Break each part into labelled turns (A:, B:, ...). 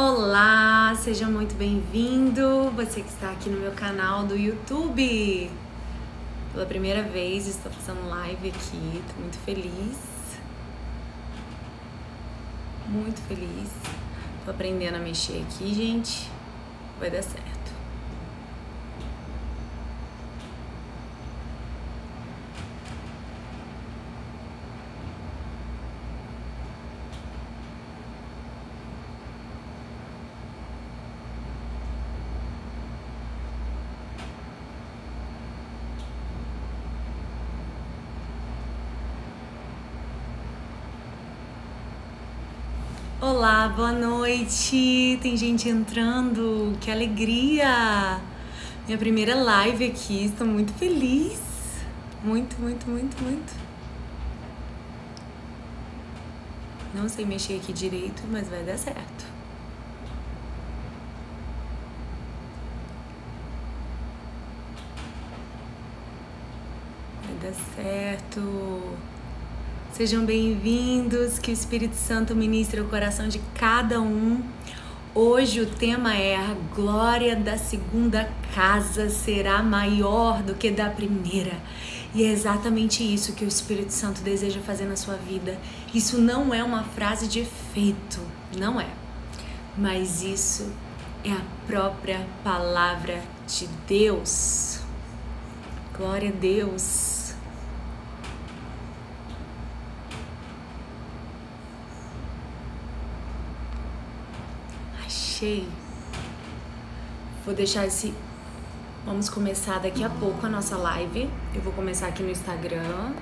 A: Olá, seja muito bem-vindo. Você que está aqui no meu canal do YouTube. Pela primeira vez estou fazendo live aqui, estou muito feliz. Muito feliz. Estou aprendendo a mexer aqui, gente. Vai dar certo. Olá, boa noite. Tem gente entrando. Que alegria! Minha primeira live aqui. Estou muito feliz. Muito, muito, muito, muito. Não sei mexer aqui direito, mas vai dar certo. Vai dar certo. Sejam bem-vindos, que o Espírito Santo ministre o coração de cada um. Hoje o tema é a glória da segunda casa será maior do que da primeira. E é exatamente isso que o Espírito Santo deseja fazer na sua vida. Isso não é uma frase de efeito, não é. Mas isso é a própria palavra de Deus. Glória a Deus. Vou deixar esse. Vamos começar daqui a pouco a nossa live. Eu vou começar aqui no Instagram.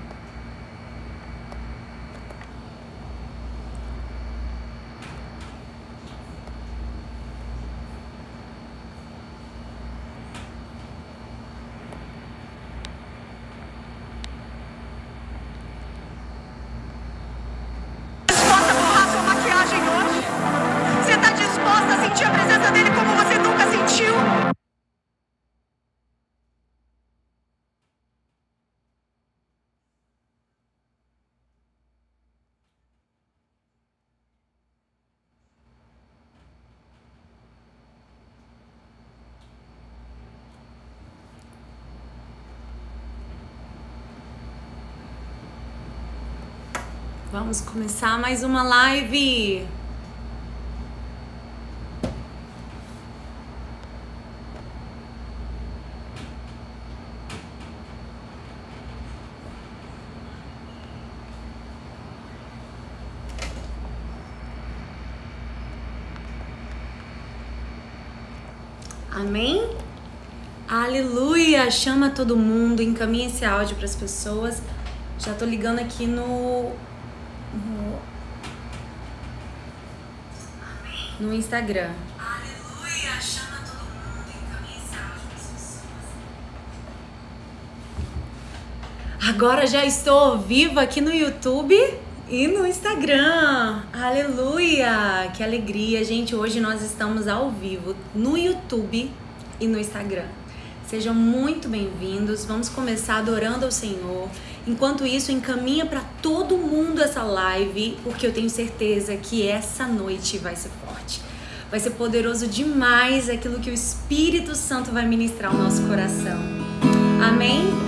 A: Vamos começar mais uma live. Amém? Aleluia! Chama todo mundo, encaminha esse áudio para as pessoas. Já tô ligando aqui no no Instagram. Aleluia, chama todo mundo Agora já estou ao vivo aqui no YouTube e no Instagram. Aleluia! Que alegria, gente. Hoje nós estamos ao vivo no YouTube e no Instagram. Sejam muito bem-vindos. Vamos começar adorando ao Senhor. Enquanto isso, encaminha para todo mundo essa live, porque eu tenho certeza que essa noite vai ser forte. Vai ser poderoso demais aquilo que o Espírito Santo vai ministrar ao nosso coração. Amém?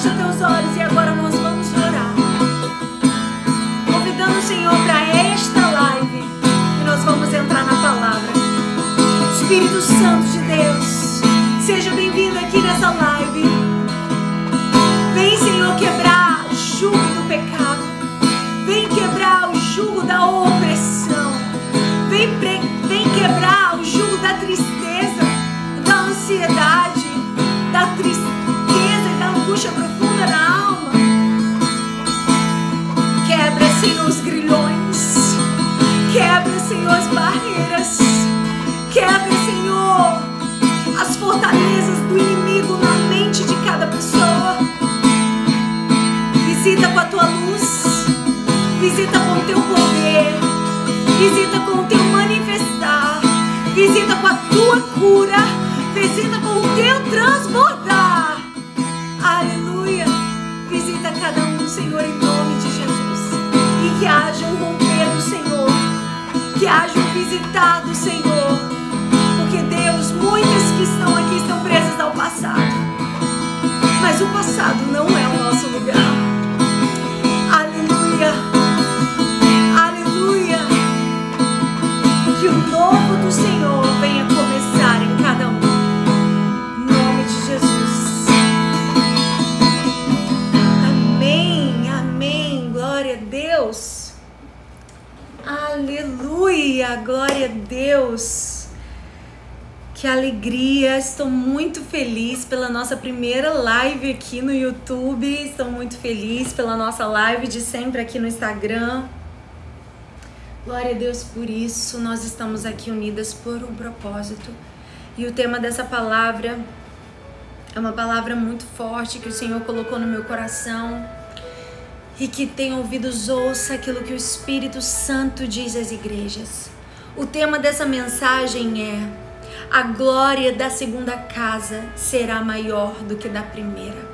A: diante de teus olhos e agora nós vamos orar. Convidando o Senhor para esta live e nós vamos entrar na palavra. Espírito Santo de Visita com teu poder, visita com teu manifestar, visita com a tua cura. Nossa primeira live aqui no YouTube. Estou muito feliz pela nossa live de sempre aqui no Instagram. Glória a Deus por isso. Nós estamos aqui unidas por um propósito. E o tema dessa palavra é uma palavra muito forte que o Senhor colocou no meu coração. E que tem ouvidos, ouça aquilo que o Espírito Santo diz às igrejas. O tema dessa mensagem é a glória da segunda casa será maior do que da primeira.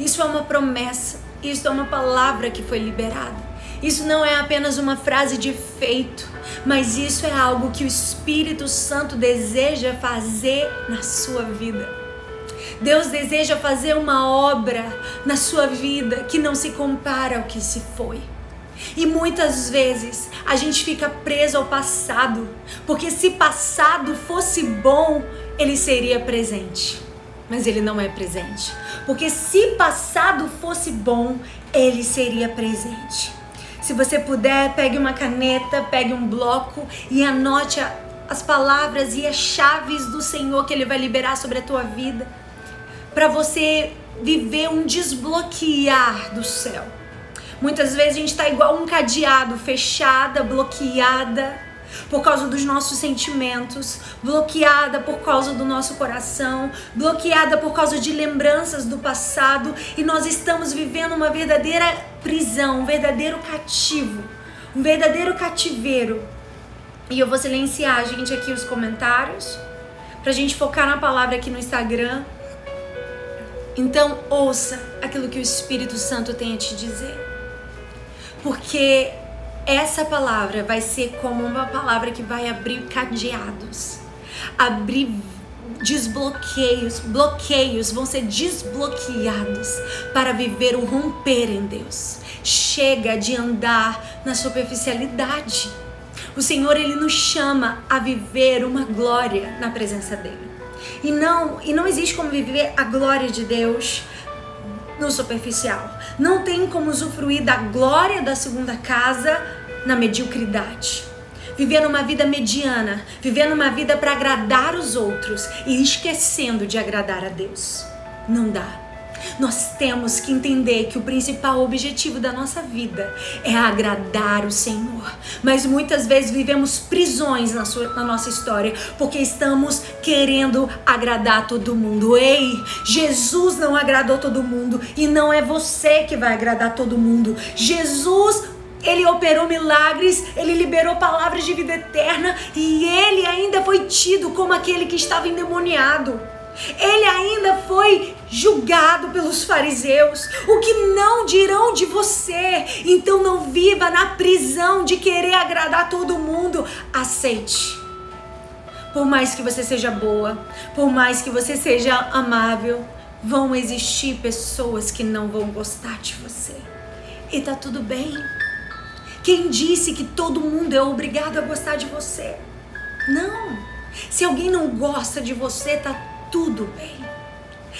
A: Isso é uma promessa, isso é uma palavra que foi liberada. Isso não é apenas uma frase de efeito, mas isso é algo que o Espírito Santo deseja fazer na sua vida. Deus deseja fazer uma obra na sua vida que não se compara ao que se foi. E muitas vezes a gente fica preso ao passado, porque se passado fosse bom, ele seria presente. Mas ele não é presente. Porque se passado fosse bom, ele seria presente. Se você puder, pegue uma caneta, pegue um bloco e anote as palavras e as chaves do Senhor que ele vai liberar sobre a tua vida, para você viver um desbloquear do céu Muitas vezes a gente está igual um cadeado, fechada, bloqueada por causa dos nossos sentimentos, bloqueada por causa do nosso coração, bloqueada por causa de lembranças do passado e nós estamos vivendo uma verdadeira prisão, um verdadeiro cativo, um verdadeiro cativeiro. E eu vou silenciar, gente, aqui os comentários pra gente focar na palavra aqui no Instagram. Então, ouça aquilo que o Espírito Santo tem a te dizer porque essa palavra vai ser como uma palavra que vai abrir cadeados, abrir desbloqueios, bloqueios vão ser desbloqueados para viver o romper em Deus. Chega de andar na superficialidade. O Senhor ele nos chama a viver uma glória na presença dele. E não, e não existe como viver a glória de Deus no superficial. Não tem como usufruir da glória da segunda casa na mediocridade. Vivendo uma vida mediana, vivendo uma vida para agradar os outros e esquecendo de agradar a Deus. Não dá. Nós temos que entender que o principal objetivo da nossa vida é agradar o Senhor. Mas muitas vezes vivemos prisões na, sua, na nossa história porque estamos querendo agradar todo mundo. Ei, Jesus não agradou todo mundo e não é você que vai agradar todo mundo. Jesus ele operou milagres, ele liberou palavras de vida eterna e ele ainda foi tido como aquele que estava endemoniado. Ele ainda foi julgado pelos fariseus. O que não dirão de você? Então não viva na prisão de querer agradar todo mundo. Aceite. Por mais que você seja boa, por mais que você seja amável, vão existir pessoas que não vão gostar de você. E tá tudo bem. Quem disse que todo mundo é obrigado a gostar de você? Não. Se alguém não gosta de você, tá tudo bem.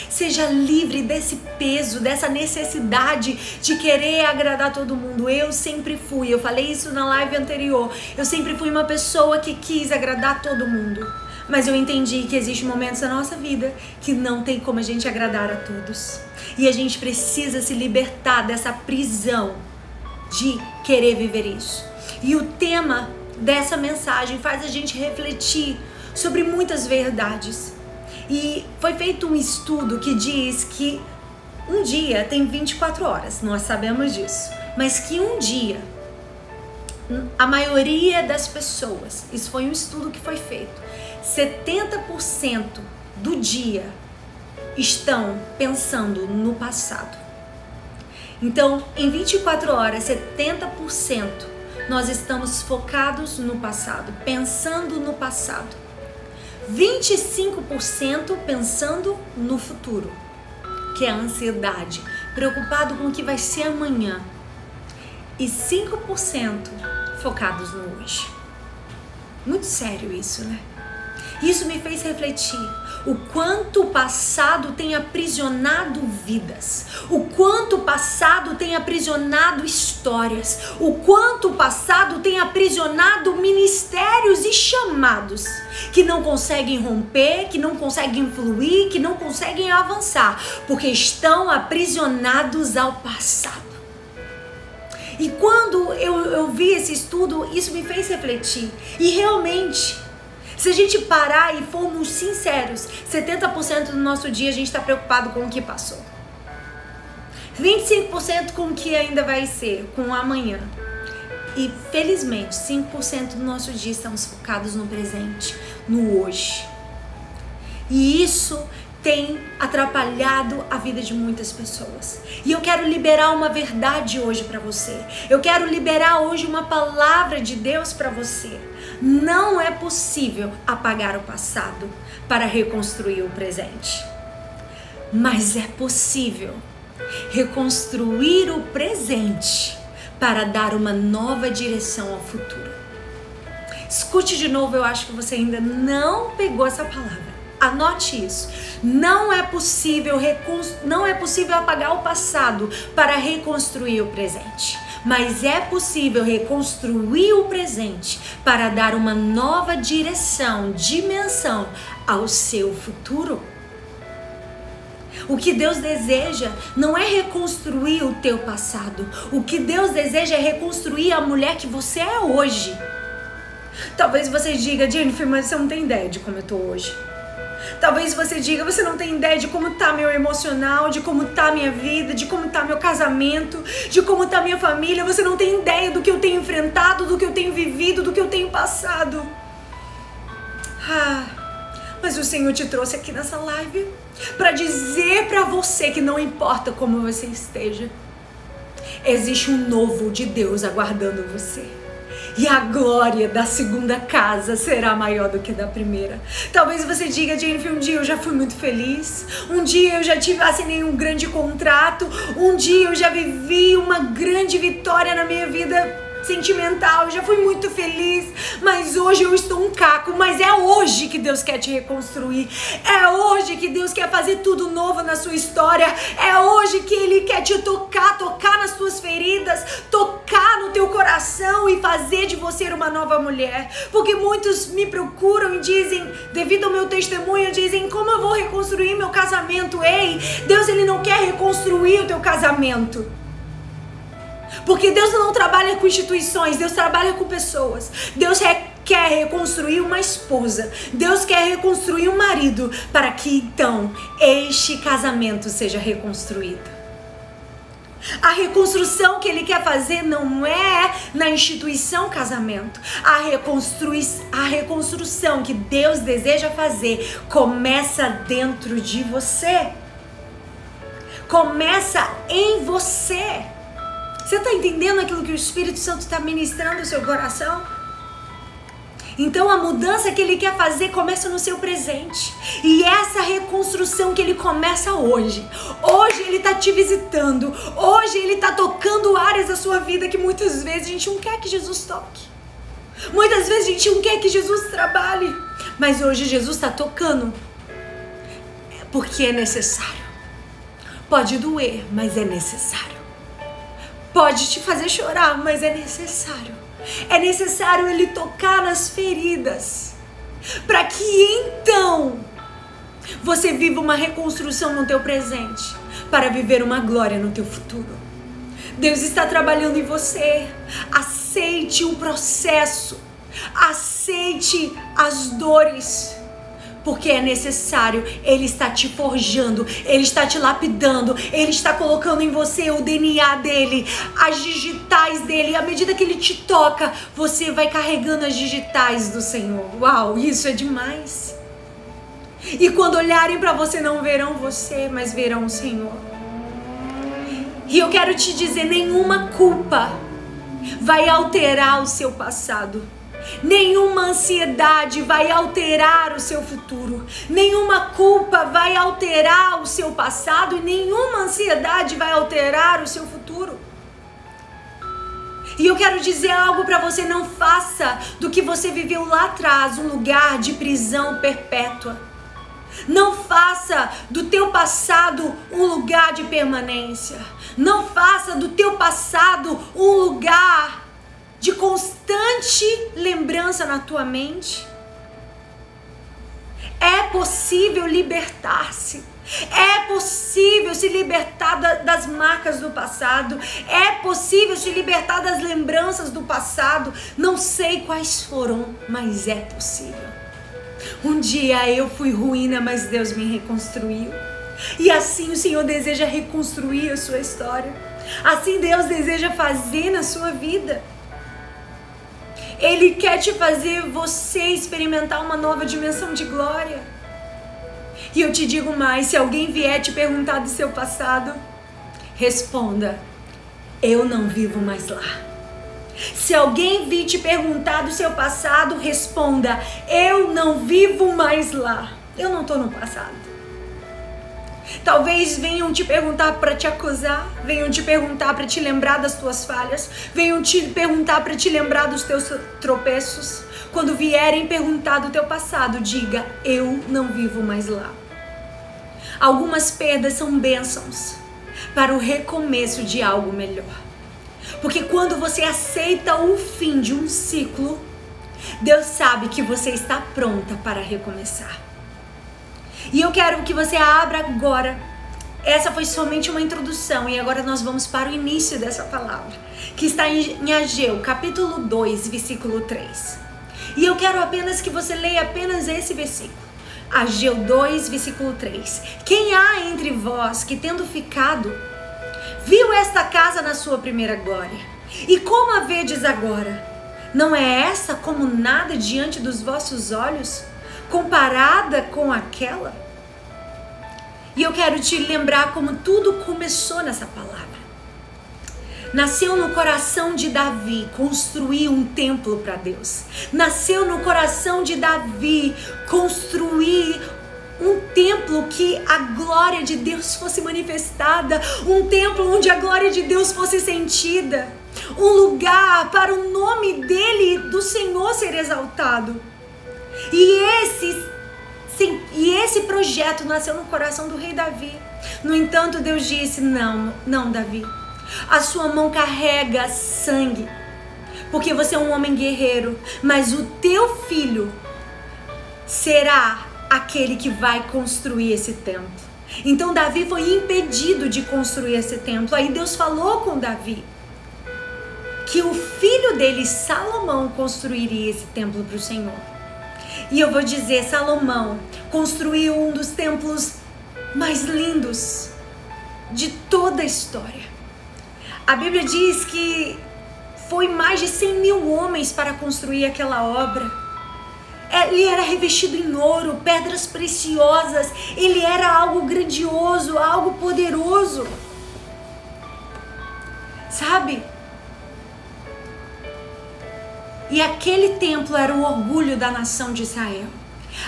A: Seja livre desse peso, dessa necessidade de querer agradar todo mundo. Eu sempre fui, eu falei isso na live anterior. Eu sempre fui uma pessoa que quis agradar todo mundo. Mas eu entendi que existem momentos da nossa vida que não tem como a gente agradar a todos. E a gente precisa se libertar dessa prisão de querer viver isso. E o tema dessa mensagem faz a gente refletir sobre muitas verdades e foi feito um estudo que diz que um dia tem 24 horas, nós sabemos disso, mas que um dia a maioria das pessoas, isso foi um estudo que foi feito, 70% do dia estão pensando no passado. Então, em 24 horas, 70% nós estamos focados no passado, pensando no passado. 25% pensando no futuro, que é a ansiedade, preocupado com o que vai ser amanhã, e 5% focados no hoje. Muito sério isso, né? Isso me fez refletir o quanto o passado tem aprisionado vidas, o quanto o passado tem aprisionado histórias, o quanto o passado tem aprisionado ministérios e chamados que não conseguem romper, que não conseguem fluir, que não conseguem avançar, porque estão aprisionados ao passado. E quando eu, eu vi esse estudo, isso me fez refletir. E realmente, se a gente parar e formos sinceros, 70% do nosso dia a gente está preocupado com o que passou. 25% com o que ainda vai ser, com o amanhã. E felizmente, 5% do nosso dia estamos focados no presente, no hoje. E isso tem atrapalhado a vida de muitas pessoas. E eu quero liberar uma verdade hoje para você. Eu quero liberar hoje uma palavra de Deus para você. Não é possível apagar o passado para reconstruir o presente. Mas é possível reconstruir o presente para dar uma nova direção ao futuro. Escute de novo, eu acho que você ainda não pegou essa palavra. Anote isso. Não é possível não é possível apagar o passado para reconstruir o presente, mas é possível reconstruir o presente para dar uma nova direção, dimensão ao seu futuro. O que Deus deseja não é reconstruir o teu passado. O que Deus deseja é reconstruir a mulher que você é hoje. Talvez você diga, Jennifer, mas você não tem ideia de como eu tô hoje. Talvez você diga, você não tem ideia de como tá meu emocional, de como tá minha vida, de como tá meu casamento, de como tá minha família. Você não tem ideia do que eu tenho enfrentado, do que eu tenho vivido, do que eu tenho passado. Ah, mas o Senhor te trouxe aqui nessa live para dizer para você que não importa como você esteja, existe um novo de Deus aguardando você e a glória da segunda casa será maior do que da primeira. Talvez você diga, Jennifer, um dia eu já fui muito feliz, um dia eu já tive assinei um grande contrato, um dia eu já vivi uma grande vitória na minha vida sentimental, já fui muito feliz, mas hoje eu estou um caco. Mas é hoje que Deus quer te reconstruir, é hoje que Deus quer fazer tudo novo na sua história, é hoje que Ele quer te tocar, tocar nas tuas feridas, tocar no teu coração e fazer de você uma nova mulher. Porque muitos me procuram e dizem, devido ao meu testemunho, dizem como eu vou reconstruir meu casamento. Ei, Deus ele não quer reconstruir o teu casamento. Porque Deus não trabalha com instituições, Deus trabalha com pessoas. Deus quer reconstruir uma esposa, Deus quer reconstruir um marido, para que então este casamento seja reconstruído. A reconstrução que ele quer fazer não é na instituição casamento. A, reconstrui a reconstrução que Deus deseja fazer começa dentro de você. Começa em você. Você está entendendo aquilo que o Espírito Santo está ministrando no seu coração? Então a mudança que ele quer fazer começa no seu presente. E essa reconstrução que ele começa hoje. Hoje ele está te visitando. Hoje ele está tocando áreas da sua vida que muitas vezes a gente não quer que Jesus toque. Muitas vezes a gente não quer que Jesus trabalhe. Mas hoje Jesus está tocando. Porque é necessário. Pode doer, mas é necessário pode te fazer chorar, mas é necessário. É necessário ele tocar nas feridas para que então você viva uma reconstrução no teu presente para viver uma glória no teu futuro. Deus está trabalhando em você. Aceite o processo. Aceite as dores porque é necessário. Ele está te forjando, ele está te lapidando, ele está colocando em você o DNA dele, as digitais dele. À medida que ele te toca, você vai carregando as digitais do Senhor. Uau, isso é demais. E quando olharem para você, não verão você, mas verão o Senhor. E eu quero te dizer: nenhuma culpa vai alterar o seu passado. Nenhuma ansiedade vai alterar o seu futuro. Nenhuma culpa vai alterar o seu passado e nenhuma ansiedade vai alterar o seu futuro. E eu quero dizer algo para você: não faça do que você viveu lá atrás um lugar de prisão perpétua. Não faça do teu passado um lugar de permanência. Não faça do teu passado um lugar de constante lembrança na tua mente. É possível libertar-se. É possível se libertar da, das marcas do passado. É possível se libertar das lembranças do passado. Não sei quais foram, mas é possível. Um dia eu fui ruína, mas Deus me reconstruiu. E assim o Senhor deseja reconstruir a sua história. Assim Deus deseja fazer na sua vida. Ele quer te fazer você experimentar uma nova dimensão de glória. E eu te digo mais: se alguém vier te perguntar do seu passado, responda: Eu não vivo mais lá. Se alguém vir te perguntar do seu passado, responda: Eu não vivo mais lá. Eu não estou no passado. Talvez venham te perguntar para te acusar, venham te perguntar para te lembrar das tuas falhas, venham te perguntar para te lembrar dos teus tropeços. Quando vierem perguntar do teu passado, diga: Eu não vivo mais lá. Algumas perdas são bênçãos para o recomeço de algo melhor. Porque quando você aceita o fim de um ciclo, Deus sabe que você está pronta para recomeçar. E eu quero que você abra agora. Essa foi somente uma introdução e agora nós vamos para o início dessa palavra, que está em Ageu, capítulo 2, versículo 3. E eu quero apenas que você leia apenas esse versículo. Ageu 2, versículo 3. Quem há entre vós que tendo ficado, viu esta casa na sua primeira glória? E como a vedes agora? Não é essa como nada diante dos vossos olhos? Comparada com aquela? E eu quero te lembrar como tudo começou nessa palavra. Nasceu no coração de Davi construir um templo para Deus. Nasceu no coração de Davi construir um templo que a glória de Deus fosse manifestada, um templo onde a glória de Deus fosse sentida, um lugar para o nome dele, do Senhor, ser exaltado. E esse, sim, e esse projeto nasceu no coração do rei Davi. No entanto, Deus disse: Não, não, Davi. A sua mão carrega sangue, porque você é um homem guerreiro, mas o teu filho será aquele que vai construir esse templo. Então Davi foi impedido de construir esse templo. Aí Deus falou com Davi que o filho dele, Salomão, construiria esse templo para o Senhor. E eu vou dizer, Salomão construiu um dos templos mais lindos de toda a história. A Bíblia diz que foi mais de 100 mil homens para construir aquela obra. Ele era revestido em ouro, pedras preciosas. Ele era algo grandioso, algo poderoso. Sabe? E aquele templo era o orgulho da nação de Israel.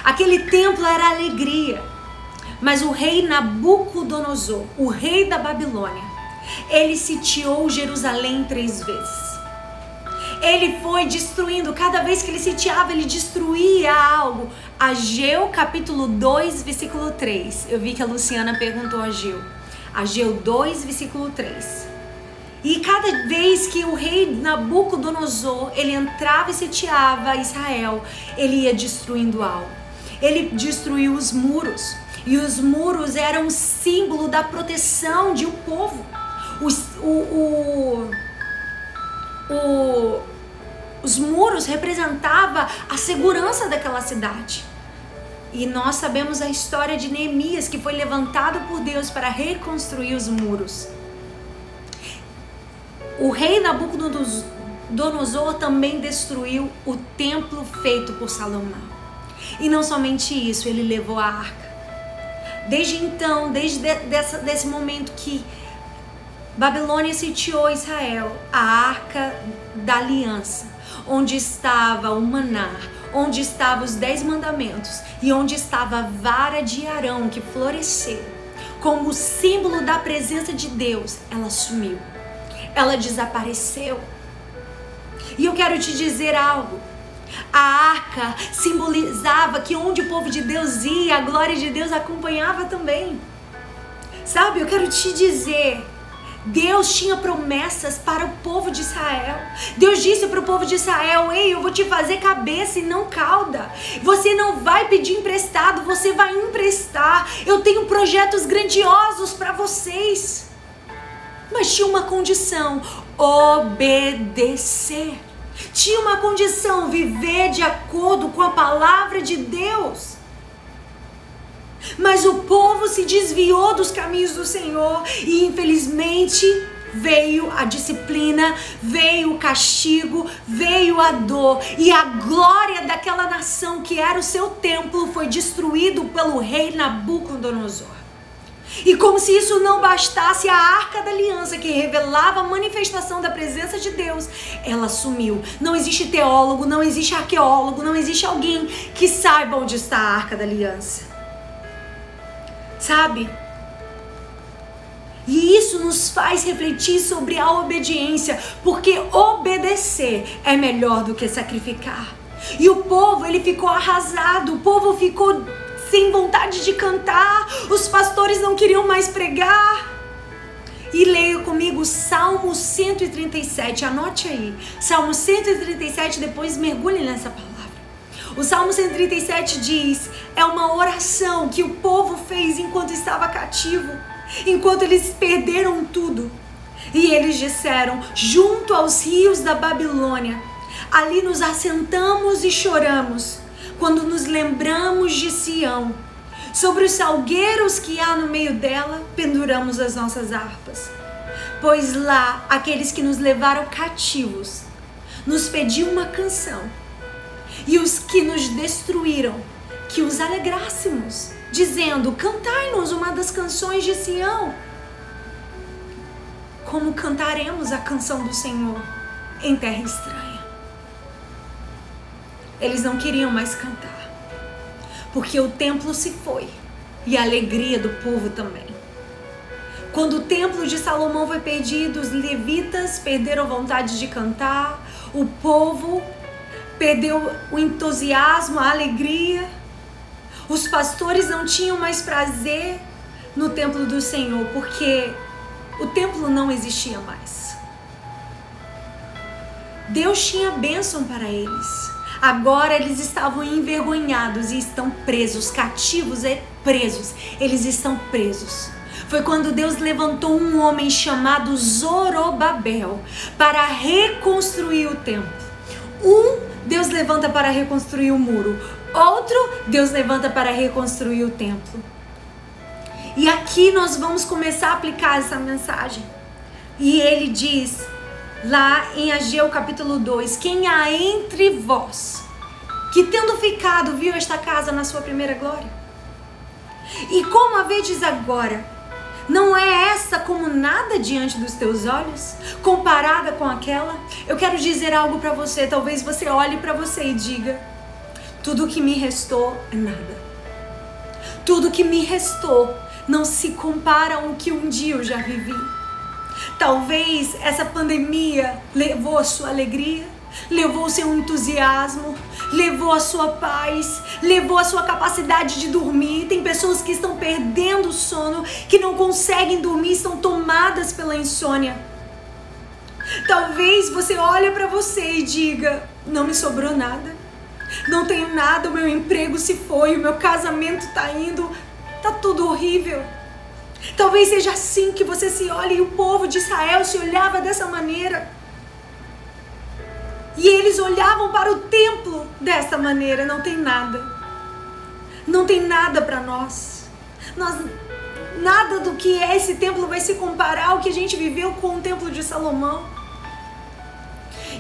A: Aquele templo era a alegria. Mas o rei Nabucodonosor, o rei da Babilônia, ele sitiou Jerusalém três vezes. Ele foi destruindo, cada vez que ele sitiava, ele destruía algo. Ageu capítulo 2, versículo 3. Eu vi que a Luciana perguntou a Ageu. Ageu 2, versículo 3. E cada vez que o rei Nabucodonosor ele entrava e sitiava Israel, ele ia destruindo algo. Ele destruiu os muros. E os muros eram símbolo da proteção de um povo. Os, o, o, o, os muros representavam a segurança daquela cidade. E nós sabemos a história de Neemias, que foi levantado por Deus para reconstruir os muros. O rei Nabucodonosor também destruiu o templo feito por Salomão. E não somente isso, ele levou a arca. Desde então, desde dessa, desse momento que Babilônia sitiou Israel, a arca da aliança, onde estava o maná, onde estavam os dez mandamentos e onde estava a vara de Arão que floresceu, como símbolo da presença de Deus, ela sumiu ela desapareceu. E eu quero te dizer algo. A arca simbolizava que onde o povo de Deus ia, a glória de Deus acompanhava também. Sabe, eu quero te dizer, Deus tinha promessas para o povo de Israel. Deus disse para o povo de Israel: Ei, eu vou te fazer cabeça e não cauda. Você não vai pedir emprestado, você vai emprestar. Eu tenho projetos grandiosos para vocês. Mas tinha uma condição: obedecer. Tinha uma condição: viver de acordo com a palavra de Deus. Mas o povo se desviou dos caminhos do Senhor e infelizmente veio a disciplina, veio o castigo, veio a dor e a glória daquela nação que era o seu templo foi destruído pelo rei Nabucodonosor. E como se isso não bastasse, a arca da aliança que revelava a manifestação da presença de Deus, ela sumiu. Não existe teólogo, não existe arqueólogo, não existe alguém que saiba onde está a arca da aliança. Sabe? E isso nos faz refletir sobre a obediência, porque obedecer é melhor do que sacrificar. E o povo, ele ficou arrasado, o povo ficou sem vontade de cantar, os pastores não queriam mais pregar. E leia comigo Salmo 137, anote aí. Salmo 137, depois mergulhe nessa palavra. O Salmo 137 diz: é uma oração que o povo fez enquanto estava cativo, enquanto eles perderam tudo. E eles disseram: junto aos rios da Babilônia, ali nos assentamos e choramos quando nos lembramos de Sião. Sobre os salgueiros que há no meio dela, penduramos as nossas harpas. Pois lá, aqueles que nos levaram cativos nos pediam uma canção, e os que nos destruíram, que os alegrássemos, dizendo: Cantai-nos uma das canções de Sião. Como cantaremos a canção do Senhor em terra estranha? Eles não queriam mais cantar. Porque o templo se foi e a alegria do povo também. Quando o templo de Salomão foi perdido, os levitas perderam vontade de cantar, o povo perdeu o entusiasmo, a alegria. Os pastores não tinham mais prazer no templo do Senhor, porque o templo não existia mais. Deus tinha bênção para eles. Agora eles estavam envergonhados e estão presos, cativos e presos. Eles estão presos. Foi quando Deus levantou um homem chamado Zorobabel para reconstruir o templo. Um, Deus levanta para reconstruir o muro. Outro, Deus levanta para reconstruir o templo. E aqui nós vamos começar a aplicar essa mensagem. E ele diz: lá em Ageu capítulo 2: Quem há entre vós que tendo ficado viu esta casa na sua primeira glória? E como a vedes agora, não é essa como nada diante dos teus olhos, comparada com aquela? Eu quero dizer algo para você, talvez você olhe para você e diga: tudo que me restou é nada. Tudo que me restou não se compara ao que um dia eu já vivi. Talvez essa pandemia levou a sua alegria, levou o seu entusiasmo, levou a sua paz, levou a sua capacidade de dormir. Tem pessoas que estão perdendo o sono, que não conseguem dormir, estão tomadas pela insônia. Talvez você olhe para você e diga: não me sobrou nada. Não tenho nada, o meu emprego se foi, o meu casamento tá indo, tá tudo horrível. Talvez seja assim que você se olhe e o povo de Israel se olhava dessa maneira. E eles olhavam para o templo dessa maneira, não tem nada. Não tem nada para nós. Nós nada do que é esse templo vai se comparar ao que a gente viveu com o templo de Salomão.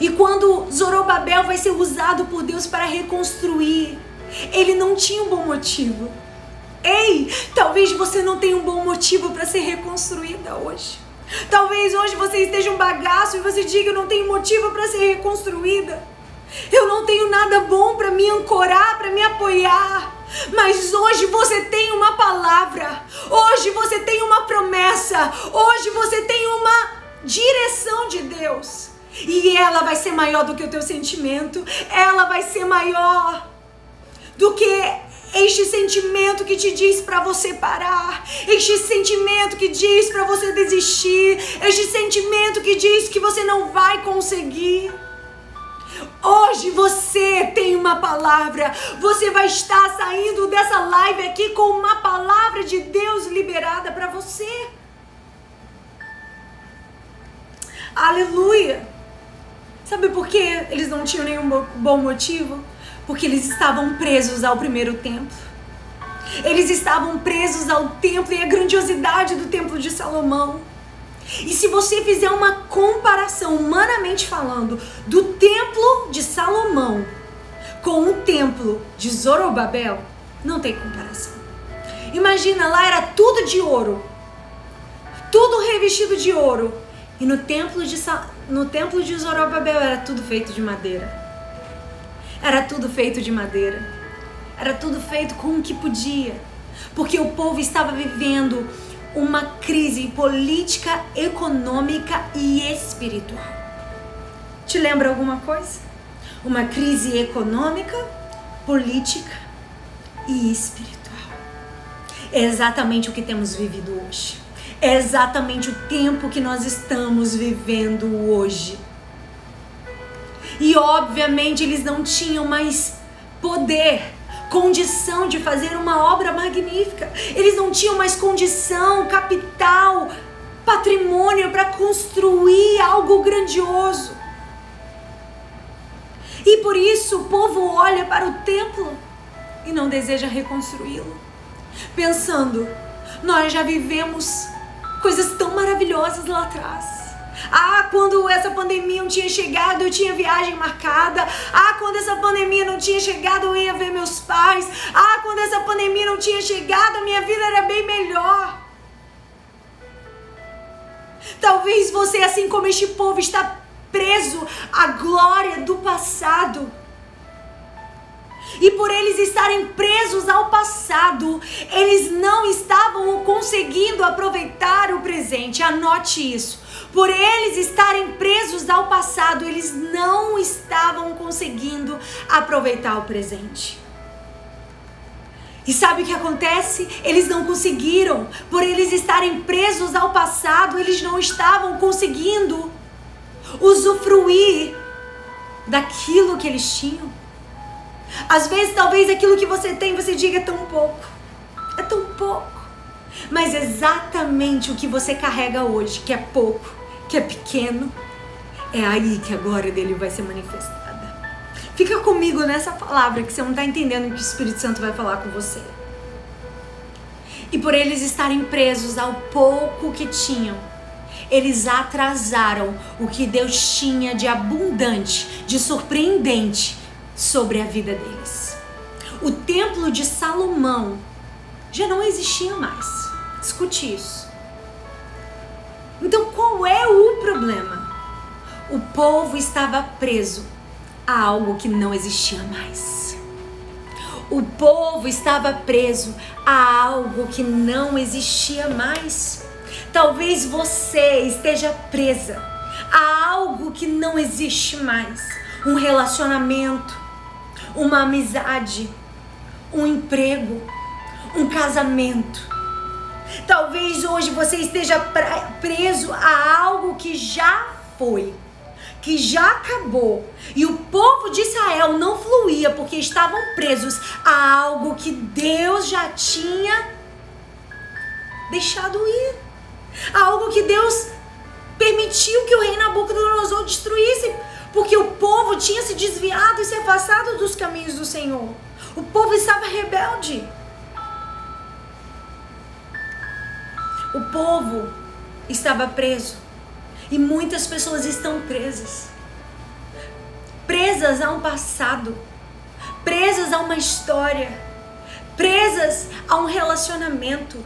A: E quando Zorobabel vai ser usado por Deus para reconstruir, ele não tinha um bom motivo. Ei, talvez você não tenha um bom motivo para ser reconstruída hoje. Talvez hoje você esteja um bagaço e você diga: Eu não tenho motivo para ser reconstruída. Eu não tenho nada bom para me ancorar, para me apoiar. Mas hoje você tem uma palavra. Hoje você tem uma promessa. Hoje você tem uma direção de Deus. E ela vai ser maior do que o teu sentimento. Ela vai ser maior do que este sentimento que te diz para você parar, este sentimento que diz para você desistir, este sentimento que diz que você não vai conseguir. Hoje você tem uma palavra. Você vai estar saindo dessa live aqui com uma palavra de Deus liberada para você. Aleluia. Sabe por que eles não tinham nenhum bom motivo? Porque eles estavam presos ao primeiro templo. Eles estavam presos ao templo e à grandiosidade do templo de Salomão. E se você fizer uma comparação, humanamente falando, do templo de Salomão com o templo de Zorobabel, não tem comparação. Imagina, lá era tudo de ouro, tudo revestido de ouro. E no templo de, no templo de Zorobabel era tudo feito de madeira. Era tudo feito de madeira. Era tudo feito com o que podia. Porque o povo estava vivendo uma crise política, econômica e espiritual. Te lembra alguma coisa? Uma crise econômica, política e espiritual. É exatamente o que temos vivido hoje. É exatamente o tempo que nós estamos vivendo hoje. E obviamente eles não tinham mais poder condição de fazer uma obra magnífica. Eles não tinham mais condição, capital, patrimônio para construir algo grandioso. E por isso o povo olha para o templo e não deseja reconstruí-lo, pensando: nós já vivemos coisas tão maravilhosas lá atrás. Ah, quando essa pandemia não tinha chegado, eu tinha viagem marcada. Ah, quando essa pandemia não tinha chegado, eu ia ver meus pais. Ah, quando essa pandemia não tinha chegado, minha vida era bem melhor. Talvez você, assim como este povo, está preso à glória do passado. E por eles estarem presos ao passado, eles não estavam conseguindo aproveitar o presente. Anote isso. Por eles estarem presos ao passado, eles não estavam conseguindo aproveitar o presente. E sabe o que acontece? Eles não conseguiram. Por eles estarem presos ao passado, eles não estavam conseguindo usufruir daquilo que eles tinham. Às vezes, talvez aquilo que você tem, você diga é tão pouco. É tão pouco. Mas exatamente o que você carrega hoje, que é pouco, que é pequeno, é aí que a glória dele vai ser manifestada. Fica comigo nessa palavra que você não está entendendo o que o Espírito Santo vai falar com você. E por eles estarem presos ao pouco que tinham, eles atrasaram o que Deus tinha de abundante, de surpreendente sobre a vida deles. O templo de Salomão já não existia mais. Escute isso. Então, qual é o problema? O povo estava preso a algo que não existia mais. O povo estava preso a algo que não existia mais. Talvez você esteja presa a algo que não existe mais. Um relacionamento, uma amizade, um emprego, um casamento Talvez hoje você esteja preso a algo que já foi, que já acabou. E o povo de Israel não fluía porque estavam presos a algo que Deus já tinha deixado ir. A algo que Deus permitiu que o rei Nabucodonosor destruísse, porque o povo tinha se desviado e se afastado dos caminhos do Senhor. O povo estava rebelde. O povo estava preso e muitas pessoas estão presas. Presas a um passado, presas a uma história, presas a um relacionamento.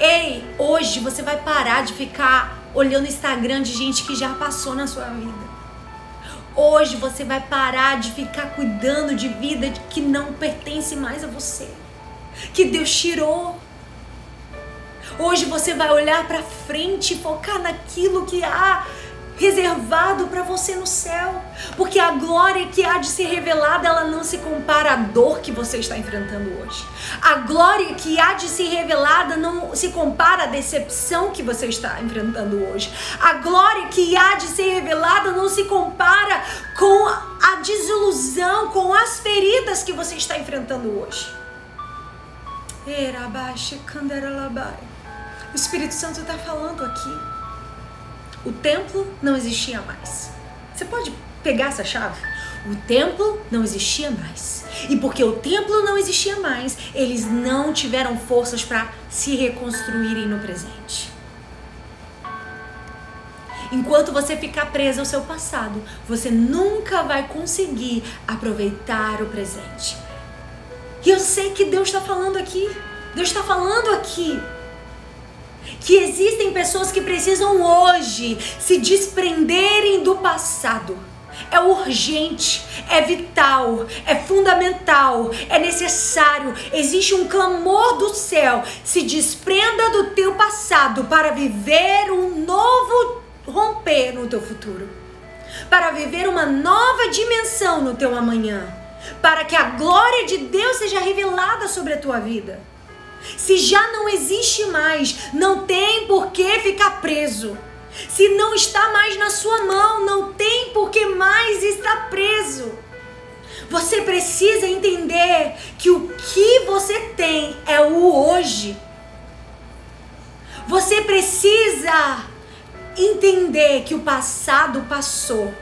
A: Ei, hoje você vai parar de ficar olhando Instagram de gente que já passou na sua vida. Hoje você vai parar de ficar cuidando de vida que não pertence mais a você, que Deus tirou Hoje você vai olhar para frente e focar naquilo que há reservado para você no céu, porque a glória que há de ser revelada, ela não se compara à dor que você está enfrentando hoje. A glória que há de ser revelada não se compara à decepção que você está enfrentando hoje. A glória que há de ser revelada não se compara com a desilusão, com as feridas que você está enfrentando hoje. Era baixa, o Espírito Santo está falando aqui. O templo não existia mais. Você pode pegar essa chave? O templo não existia mais. E porque o templo não existia mais, eles não tiveram forças para se reconstruírem no presente. Enquanto você ficar preso ao seu passado, você nunca vai conseguir aproveitar o presente. E eu sei que Deus está falando aqui. Deus está falando aqui que existem pessoas que precisam hoje se desprenderem do passado. É urgente, é vital, é fundamental, é necessário. Existe um clamor do céu. Se desprenda do teu passado para viver um novo romper no teu futuro. Para viver uma nova dimensão no teu amanhã. Para que a glória de Deus seja revelada sobre a tua vida. Se já não existe mais, não tem por que ficar preso. Se não está mais na sua mão, não tem por que mais estar preso. Você precisa entender que o que você tem é o hoje. Você precisa entender que o passado passou.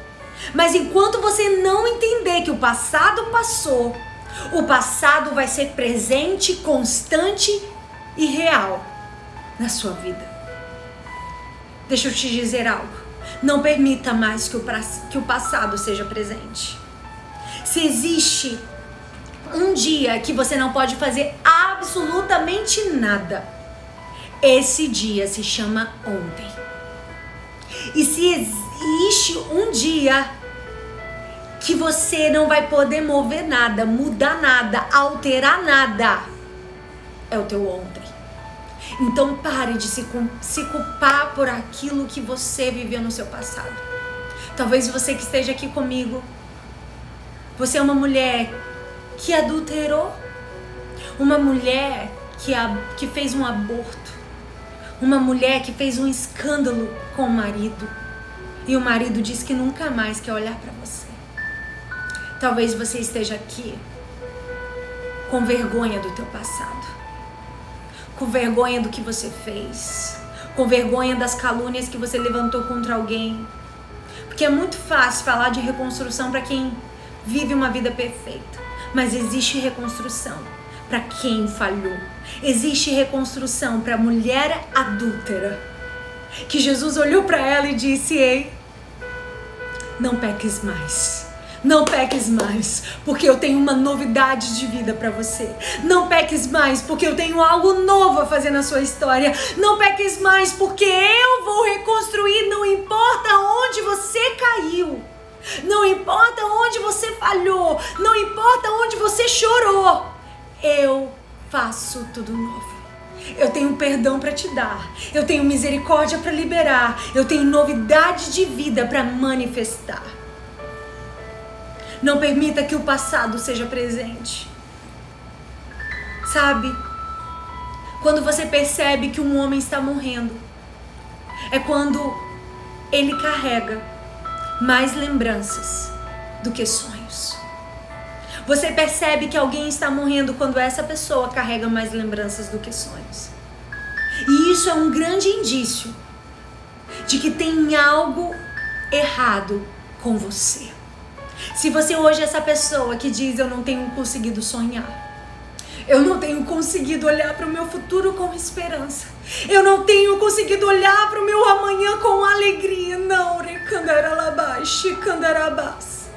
A: Mas enquanto você não entender que o passado passou, o passado vai ser presente, constante e real na sua vida. Deixa eu te dizer algo. Não permita mais que o, que o passado seja presente. Se existe um dia que você não pode fazer absolutamente nada, esse dia se chama ontem. E se existe um dia que você não vai poder mover nada, mudar nada, alterar nada, é o teu ontem. Então pare de se, se culpar por aquilo que você viveu no seu passado. Talvez você que esteja aqui comigo, você é uma mulher que adulterou, uma mulher que, a, que fez um aborto, uma mulher que fez um escândalo com o marido e o marido diz que nunca mais quer olhar para você. Talvez você esteja aqui com vergonha do teu passado, com vergonha do que você fez, com vergonha das calúnias que você levantou contra alguém. Porque é muito fácil falar de reconstrução para quem vive uma vida perfeita, mas existe reconstrução para quem falhou. Existe reconstrução para mulher adúltera. Que Jesus olhou para ela e disse: "Ei, não peques mais." Não peques mais, porque eu tenho uma novidade de vida para você. Não peques mais, porque eu tenho algo novo a fazer na sua história. Não peques mais, porque eu vou reconstruir, não importa onde você caiu. Não importa onde você falhou, não importa onde você chorou. Eu faço tudo novo. Eu tenho perdão para te dar. Eu tenho misericórdia para liberar. Eu tenho novidade de vida para manifestar. Não permita que o passado seja presente. Sabe? Quando você percebe que um homem está morrendo, é quando ele carrega mais lembranças do que sonhos. Você percebe que alguém está morrendo quando essa pessoa carrega mais lembranças do que sonhos. E isso é um grande indício de que tem algo errado com você. Se você hoje é essa pessoa que diz eu não tenho conseguido sonhar, eu não tenho conseguido olhar para o meu futuro com esperança. Eu não tenho conseguido olhar para o meu amanhã com alegria. Não, recandaralabaixi, candarabás.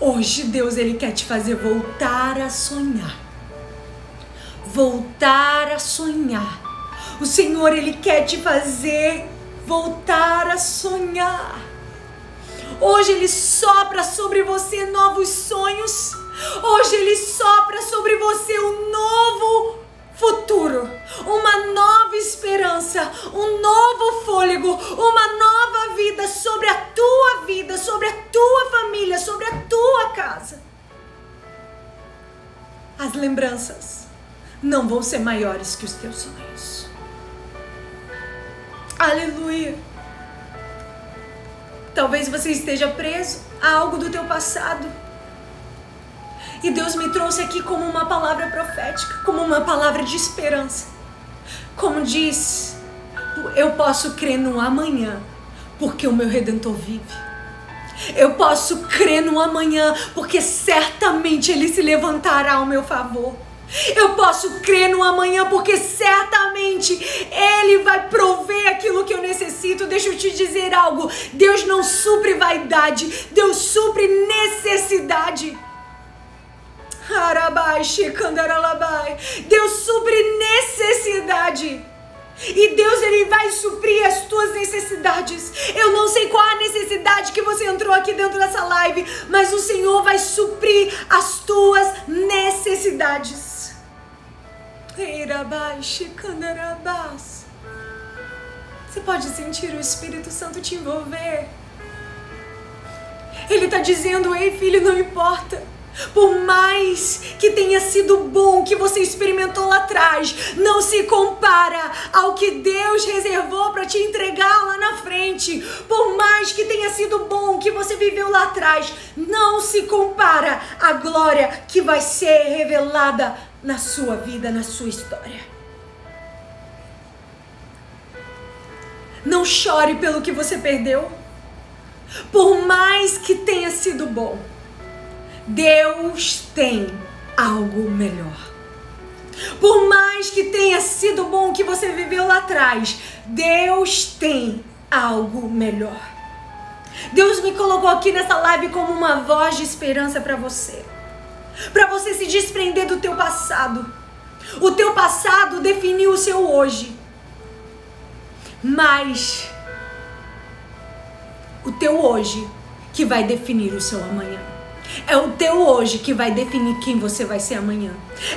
A: Hoje Deus ele quer te fazer voltar a sonhar. Voltar a sonhar. O Senhor ele quer te fazer voltar a sonhar. Hoje Ele sopra sobre você novos sonhos. Hoje Ele sopra sobre você um novo futuro, uma nova esperança, um novo fôlego, uma nova vida sobre a tua vida, sobre a tua família, sobre a tua casa. As lembranças não vão ser maiores que os teus sonhos. Aleluia. Talvez você esteja preso a algo do teu passado. E Deus me trouxe aqui como uma palavra profética, como uma palavra de esperança. Como diz, eu posso crer no amanhã, porque o meu redentor vive. Eu posso crer no amanhã, porque certamente ele se levantará ao meu favor. Eu posso crer no amanhã porque certamente Ele vai prover aquilo que eu necessito. Deixa eu te dizer algo: Deus não supre vaidade, Deus supre necessidade. Deus supre necessidade. E Deus ele vai suprir as tuas necessidades. Eu não sei qual a necessidade que você entrou aqui dentro dessa live, mas o Senhor vai suprir as tuas necessidades. Você pode sentir o Espírito Santo te envolver. Ele está dizendo: Ei, filho, não importa. Por mais que tenha sido bom que você experimentou lá atrás, não se compara ao que Deus reservou para te entregar lá na frente. Por mais que tenha sido bom que você viveu lá atrás, não se compara à glória que vai ser revelada na sua vida, na sua história. Não chore pelo que você perdeu. Por mais que tenha sido bom, Deus tem algo melhor. Por mais que tenha sido bom que você viveu lá atrás, Deus tem algo melhor. Deus me colocou aqui nessa live como uma voz de esperança para você para você se desprender do teu passado. O teu passado definiu o seu hoje. Mas o teu hoje que vai definir o seu amanhã. É o teu hoje que vai definir quem você vai ser amanhã.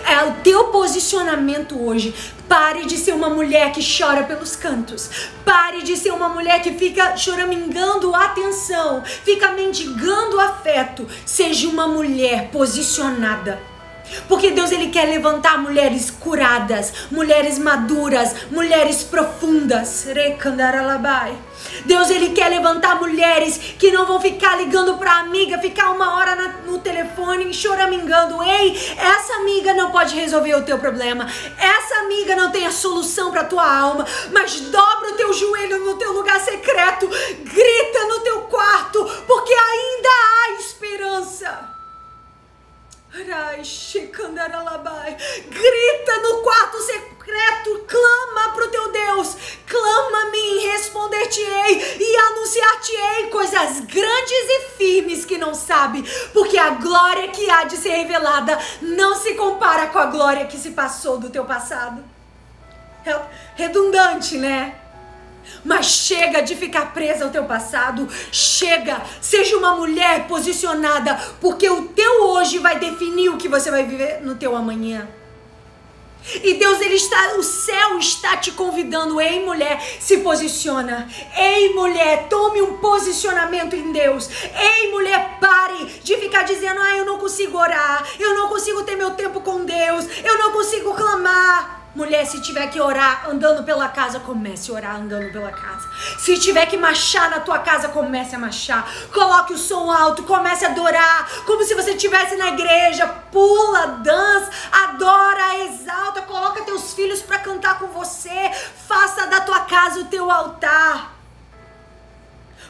A: É o teu posicionamento hoje. Pare de ser uma mulher que chora pelos cantos. Pare de ser uma mulher que fica choramingando atenção, fica mendigando afeto. Seja uma mulher posicionada porque Deus ele quer levantar mulheres curadas, mulheres maduras, mulheres profundas. Deus ele quer levantar mulheres que não vão ficar ligando para amiga, ficar uma hora na, no telefone choramingando. Ei, essa amiga não pode resolver o teu problema. Essa amiga não tem a solução para tua alma, mas dobra o teu joelho no teu lugar secreto, grita no teu quarto, porque ainda há esperança. Grita no quarto secreto, clama pro teu Deus, clama a mim, responder-te-ei e anunciar-te-ei coisas grandes e firmes que não sabe, porque a glória que há de ser revelada não se compara com a glória que se passou do teu passado. É redundante, né? Mas chega de ficar presa ao teu passado. Chega, seja uma mulher posicionada, porque o teu hoje vai definir o que você vai viver no teu amanhã. E Deus, ele está, o céu está te convidando, ei mulher, se posiciona. Ei mulher, tome um posicionamento em Deus. Ei mulher, pare de ficar dizendo: "Ah, eu não consigo orar, eu não consigo ter meu tempo com Deus, eu não consigo clamar". Mulher, se tiver que orar andando pela casa, comece a orar andando pela casa. Se tiver que marchar na tua casa, comece a marchar. Coloque o som alto, comece a adorar, como se você estivesse na igreja. Pula, dança, adora, exalta, coloca teus filhos para cantar com você. Faça da tua casa o teu altar.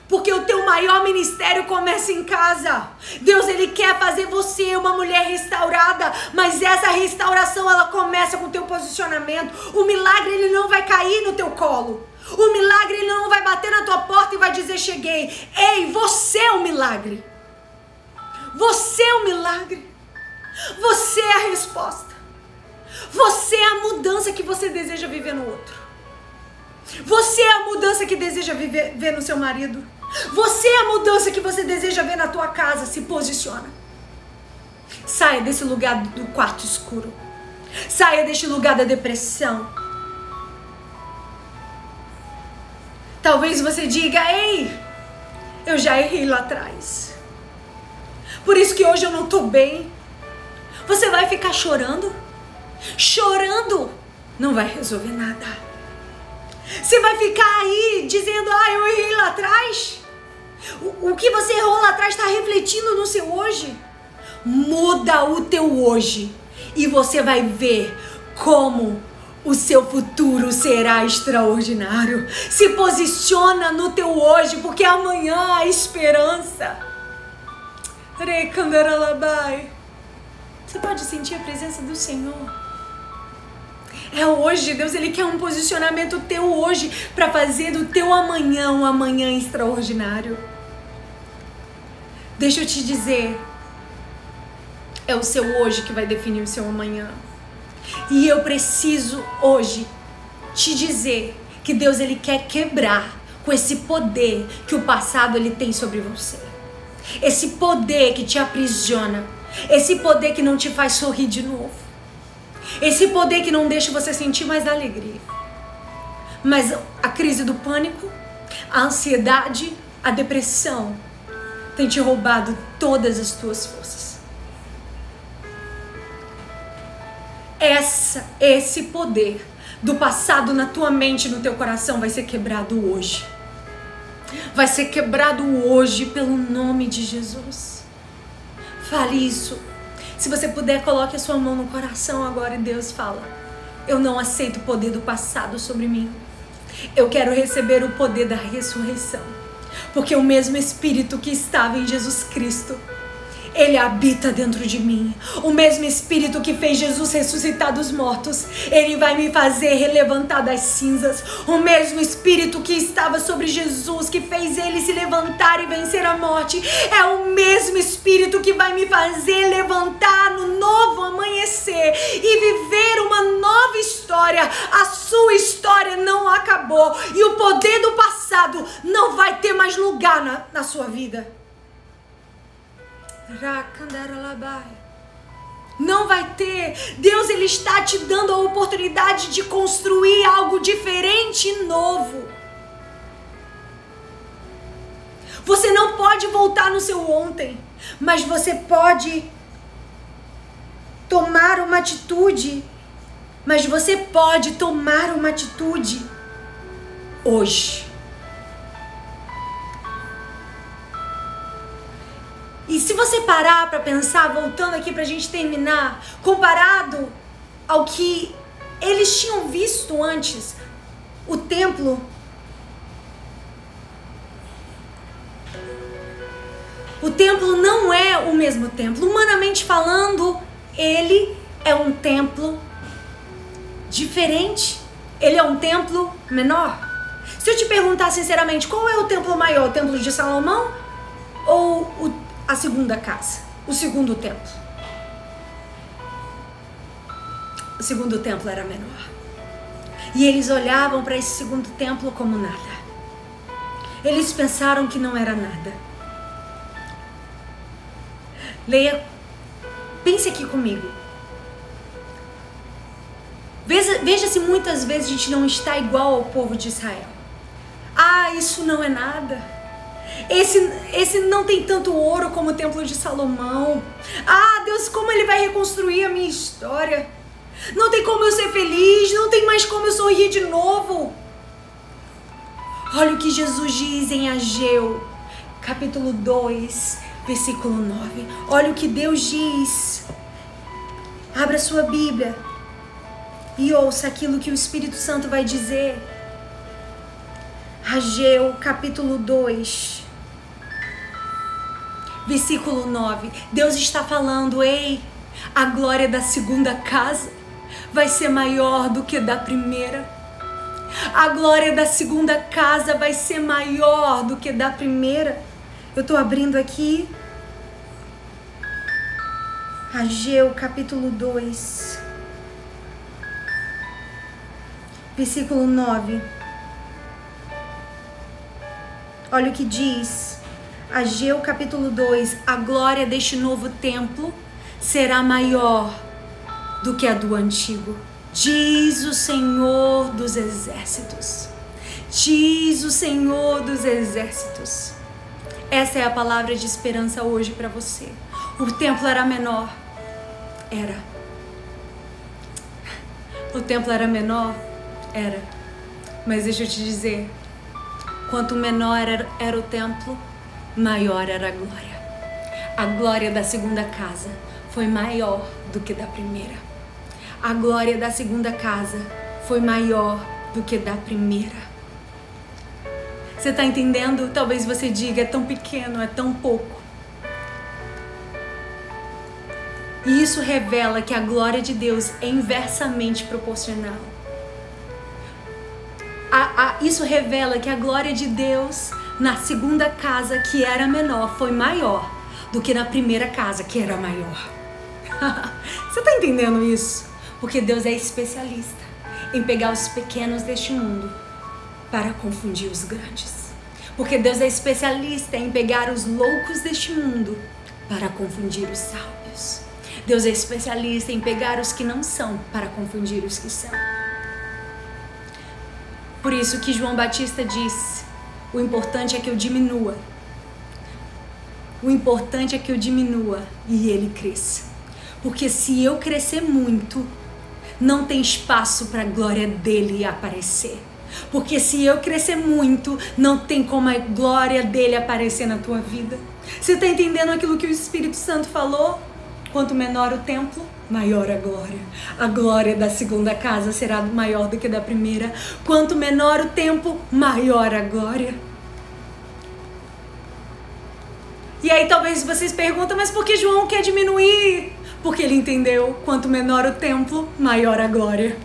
A: Porque o teu maior ministério começa em casa. Deus ele quer fazer você uma mulher restaurada, mas essa restauração ela começa com o teu posicionamento. O milagre ele não vai cair no teu colo. O milagre ele não vai bater na tua porta e vai dizer cheguei. Ei, você é o milagre. Você é o milagre. Você é a resposta. Você é a mudança que você deseja viver no outro. Você é a mudança que deseja viver, ver no seu marido. Você é a mudança que você deseja ver na tua casa. Se posiciona. Saia desse lugar do quarto escuro. Saia deste lugar da depressão. Talvez você diga: Ei, eu já errei lá atrás. Por isso que hoje eu não estou bem. Você vai ficar chorando? Chorando não vai resolver nada. Você vai ficar aí dizendo: Ah, eu errei lá atrás. O, o que você errou lá atrás está refletindo no seu hoje. Muda o teu hoje e você vai ver como o seu futuro será extraordinário. Se posiciona no teu hoje, porque amanhã há esperança. Você pode sentir a presença do Senhor. É hoje, Deus ele quer um posicionamento teu hoje para fazer do teu amanhã um amanhã extraordinário. Deixa eu te dizer, é o seu hoje que vai definir o seu amanhã. E eu preciso hoje te dizer que Deus ele quer quebrar com esse poder que o passado ele tem sobre você. Esse poder que te aprisiona, esse poder que não te faz sorrir de novo. Esse poder que não deixa você sentir mais alegria. Mas a crise do pânico, a ansiedade, a depressão tem te roubado todas as tuas forças. Essa, esse poder do passado na tua mente, no teu coração vai ser quebrado hoje. Vai ser quebrado hoje pelo nome de Jesus. Fale isso. Se você puder, coloque a sua mão no coração agora e Deus fala: Eu não aceito o poder do passado sobre mim. Eu quero receber o poder da ressurreição. Porque o mesmo Espírito que estava em Jesus Cristo ele habita dentro de mim. O mesmo Espírito que fez Jesus ressuscitar dos mortos, ele vai me fazer relevantar das cinzas. O mesmo Espírito que estava sobre Jesus, que fez ele se levantar e vencer a morte, é o mesmo Espírito que vai me fazer levantar no novo amanhecer e viver uma nova história. A sua história não acabou e o poder do passado não vai ter mais lugar na, na sua vida. Não vai ter. Deus ele está te dando a oportunidade de construir algo diferente e novo. Você não pode voltar no seu ontem, mas você pode tomar uma atitude. Mas você pode tomar uma atitude hoje. E se você parar para pensar, voltando aqui para a gente terminar, comparado ao que eles tinham visto antes, o templo. O templo não é o mesmo templo. Humanamente falando, ele é um templo diferente. Ele é um templo menor. Se eu te perguntar sinceramente, qual é o templo maior? O templo de Salomão ou a segunda casa, o segundo templo. O segundo templo era menor. E eles olhavam para esse segundo templo como nada. Eles pensaram que não era nada. Leia, pense aqui comigo. Veja, veja se muitas vezes a gente não está igual ao povo de Israel. Ah, isso não é nada. Esse, esse não tem tanto ouro como o Templo de Salomão. Ah, Deus, como ele vai reconstruir a minha história? Não tem como eu ser feliz, não tem mais como eu sorrir de novo. Olha o que Jesus diz em Ageu, capítulo 2, versículo 9. Olha o que Deus diz. Abra sua Bíblia e ouça aquilo que o Espírito Santo vai dizer. Ageu, capítulo 2, versículo 9. Deus está falando: ei, a glória da segunda casa vai ser maior do que da primeira. A glória da segunda casa vai ser maior do que da primeira. Eu estou abrindo aqui. Ageu capítulo 2, versículo 9. Olha o que diz. Ageu capítulo 2: A glória deste novo templo será maior do que a do antigo. Diz o Senhor dos exércitos. Diz o Senhor dos exércitos. Essa é a palavra de esperança hoje para você. O templo era menor. Era. O templo era menor? Era. Mas deixa eu te dizer: quanto menor era, era o templo, maior era a glória. A glória da segunda casa foi maior do que da primeira. A glória da segunda casa foi maior do que da primeira. Você está entendendo? Talvez você diga: é tão pequeno, é tão pouco. E isso revela que a glória de Deus é inversamente proporcional. A, a, isso revela que a glória de Deus na segunda casa, que era menor, foi maior do que na primeira casa, que era maior. Você está entendendo isso? Porque Deus é especialista em pegar os pequenos deste mundo para confundir os grandes. Porque Deus é especialista em pegar os loucos deste mundo para confundir os sábios. Deus é especialista em pegar os que não são para confundir os que são. Por isso que João Batista disse: o importante é que eu diminua. O importante é que eu diminua e ele cresça. Porque se eu crescer muito, não tem espaço para a glória dele aparecer. Porque se eu crescer muito, não tem como a glória dele aparecer na tua vida. Você está entendendo aquilo que o Espírito Santo falou? Quanto menor o templo, maior a glória. A glória da segunda casa será maior do que da primeira. Quanto menor o tempo, maior a glória. E aí talvez vocês perguntam, mas por que João quer diminuir? Porque ele entendeu: quanto menor o templo, maior a glória.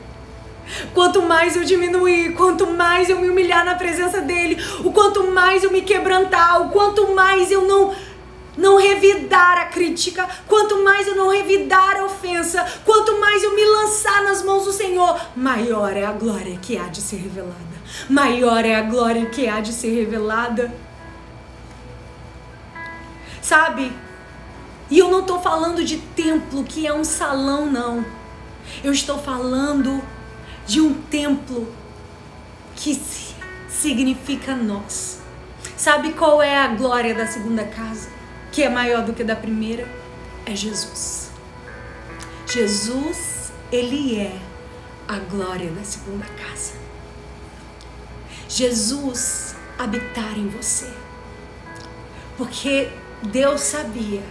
A: Quanto mais eu diminuir, quanto mais eu me humilhar na presença dele, o quanto mais eu me quebrantar, o quanto mais eu não não revidar a crítica, quanto mais eu não revidar a ofensa, quanto mais eu me lançar nas mãos do Senhor, maior é a glória que há de ser revelada. Maior é a glória que há de ser revelada. Sabe? E eu não estou falando de templo que é um salão, não. Eu estou falando de um templo que significa nós. Sabe qual é a glória da segunda casa, que é maior do que da primeira? É Jesus. Jesus, ele é a glória da segunda casa. Jesus habitar em você. Porque Deus sabia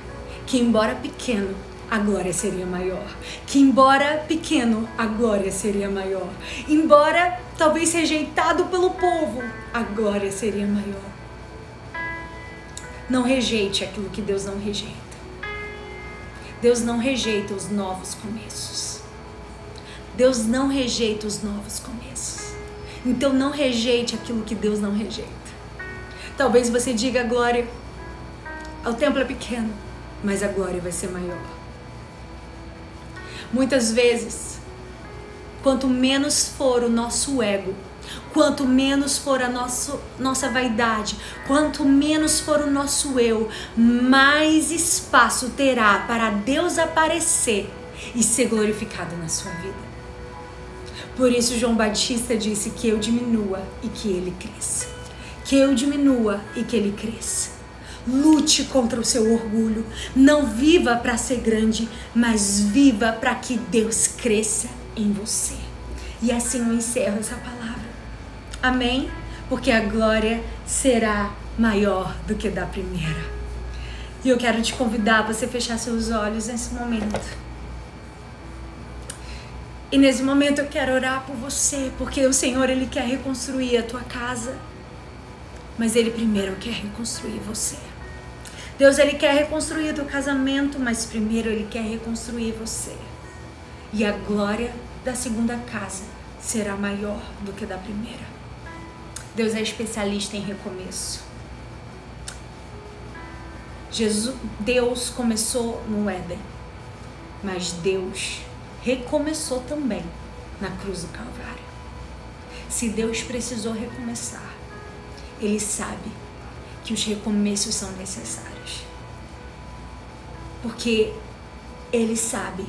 A: que, embora pequeno, a glória seria maior. Que, embora pequeno, a glória seria maior. Embora talvez rejeitado pelo povo, a glória seria maior. Não rejeite aquilo que Deus não rejeita. Deus não rejeita os novos começos. Deus não rejeita os novos começos. Então não rejeite aquilo que Deus não rejeita. Talvez você diga, Glória, o templo é pequeno mas a glória vai ser maior. Muitas vezes, quanto menos for o nosso ego, quanto menos for a nosso, nossa vaidade, quanto menos for o nosso eu, mais espaço terá para Deus aparecer e ser glorificado na sua vida. Por isso, João Batista disse que eu diminua e que ele cresça. Que eu diminua e que ele cresça. Lute contra o seu orgulho. Não viva para ser grande, mas viva para que Deus cresça em você. E assim eu encerro essa palavra. Amém? Porque a glória será maior do que da primeira. E eu quero te convidar a você fechar seus olhos nesse momento. E nesse momento eu quero orar por você, porque o Senhor ele quer reconstruir a tua casa. Mas ele primeiro quer reconstruir você. Deus ele quer reconstruir o teu casamento, mas primeiro ele quer reconstruir você. E a glória da segunda casa será maior do que da primeira. Deus é especialista em recomeço. Jesus, Deus começou no Éden, mas Deus recomeçou também na cruz do Calvário. Se Deus precisou recomeçar, Ele sabe que os recomeços são necessários porque Ele sabe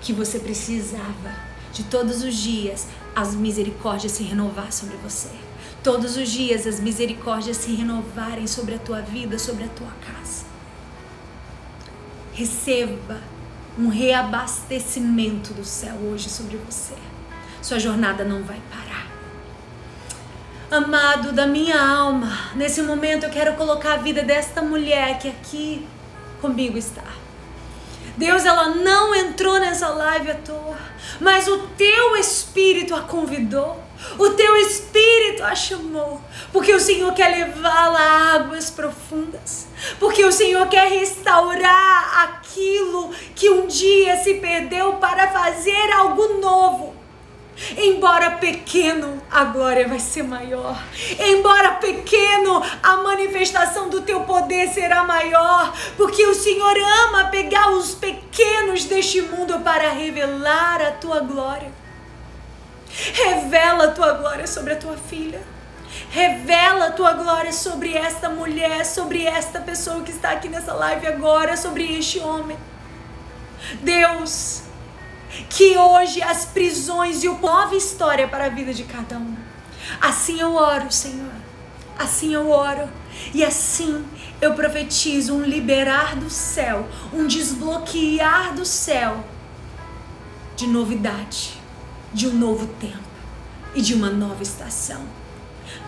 A: que você precisava de todos os dias as misericórdias se renovar sobre você. Todos os dias as misericórdias se renovarem sobre a tua vida, sobre a tua casa. Receba um reabastecimento do céu hoje sobre você. Sua jornada não vai parar. Amado da minha alma, nesse momento eu quero colocar a vida desta mulher que aqui comigo está. Deus, ela não entrou nessa live à toa, mas o teu espírito a convidou. O teu espírito a chamou, porque o Senhor quer levá-la a águas profundas. Porque o Senhor quer restaurar aquilo que um dia se perdeu para fazer algo novo. Embora pequeno, a glória vai ser maior. Embora pequeno, a manifestação do teu poder será maior. Porque o Senhor ama pegar os pequenos deste mundo para revelar a tua glória. Revela a tua glória sobre a tua filha. Revela a tua glória sobre esta mulher, sobre esta pessoa que está aqui nessa live agora, sobre este homem. Deus, que hoje as prisões e o nova história para a vida de cada um. Assim eu oro, Senhor. Assim eu oro. E assim eu profetizo um liberar do céu, um desbloquear do céu de novidade, de um novo tempo e de uma nova estação.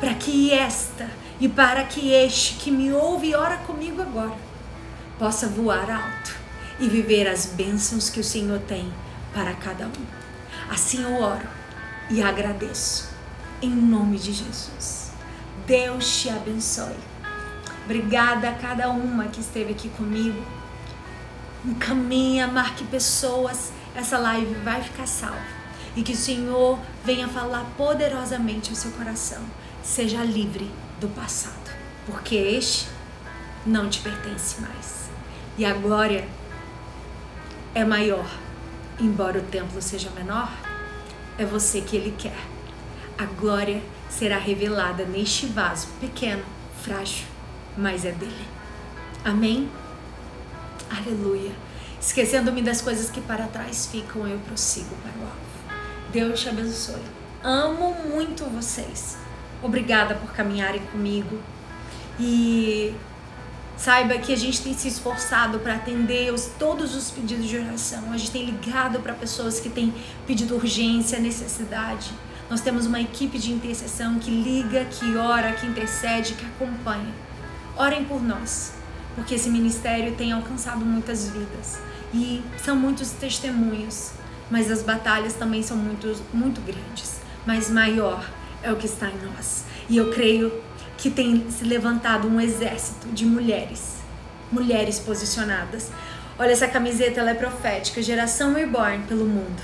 A: Para que esta e para que este que me ouve e ora comigo agora possa voar alto e viver as bênçãos que o Senhor tem para cada um. Assim eu oro e agradeço. Em nome de Jesus. Deus te abençoe. Obrigada a cada uma que esteve aqui comigo. Encaminha, marque pessoas. Essa live vai ficar salva. E que o Senhor venha falar poderosamente ao seu coração. Seja livre do passado. Porque este não te pertence mais. E a glória é maior Embora o templo seja menor, é você que ele quer. A glória será revelada neste vaso pequeno, frágil, mas é dele. Amém? Aleluia. Esquecendo-me das coisas que para trás ficam, eu prossigo para o alvo. Deus te abençoe. Amo muito vocês. Obrigada por caminharem comigo. E Saiba que a gente tem se esforçado para atender os, todos os pedidos de oração. A gente tem ligado para pessoas que têm pedido urgência, necessidade. Nós temos uma equipe de intercessão que liga, que ora, que intercede, que acompanha. Orem por nós, porque esse ministério tem alcançado muitas vidas e são muitos testemunhos, mas as batalhas também são muito, muito grandes. Mas maior é o que está em nós. E eu creio que tem se levantado um exército de mulheres, mulheres posicionadas. Olha essa camiseta, ela é profética, geração reborn pelo mundo.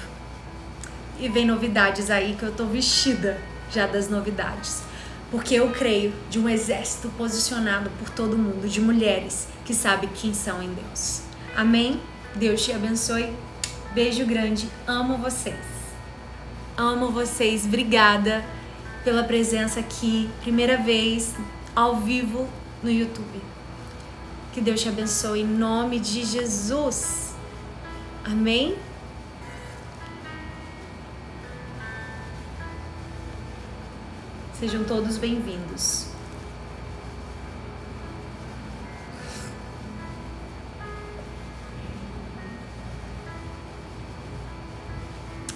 A: E vem novidades aí que eu tô vestida já das novidades. Porque eu creio de um exército posicionado por todo mundo, de mulheres que sabem quem são em Deus. Amém? Deus te abençoe. Beijo grande. Amo vocês. Amo vocês. Obrigada pela presença aqui, primeira vez ao vivo no YouTube. Que Deus te abençoe em nome de Jesus. Amém? Sejam todos bem-vindos.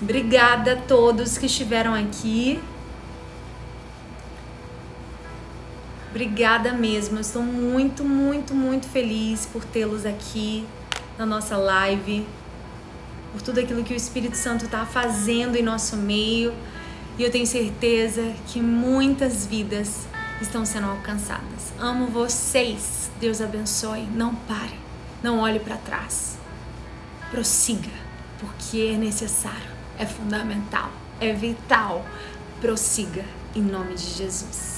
A: Obrigada a todos que estiveram aqui. Obrigada mesmo. Eu estou muito, muito, muito feliz por tê-los aqui na nossa live, por tudo aquilo que o Espírito Santo está fazendo em nosso meio. E eu tenho certeza que muitas vidas estão sendo alcançadas. Amo vocês. Deus abençoe. Não pare. Não olhe para trás. Prossiga, porque é necessário, é fundamental, é vital. Prossiga em nome de Jesus.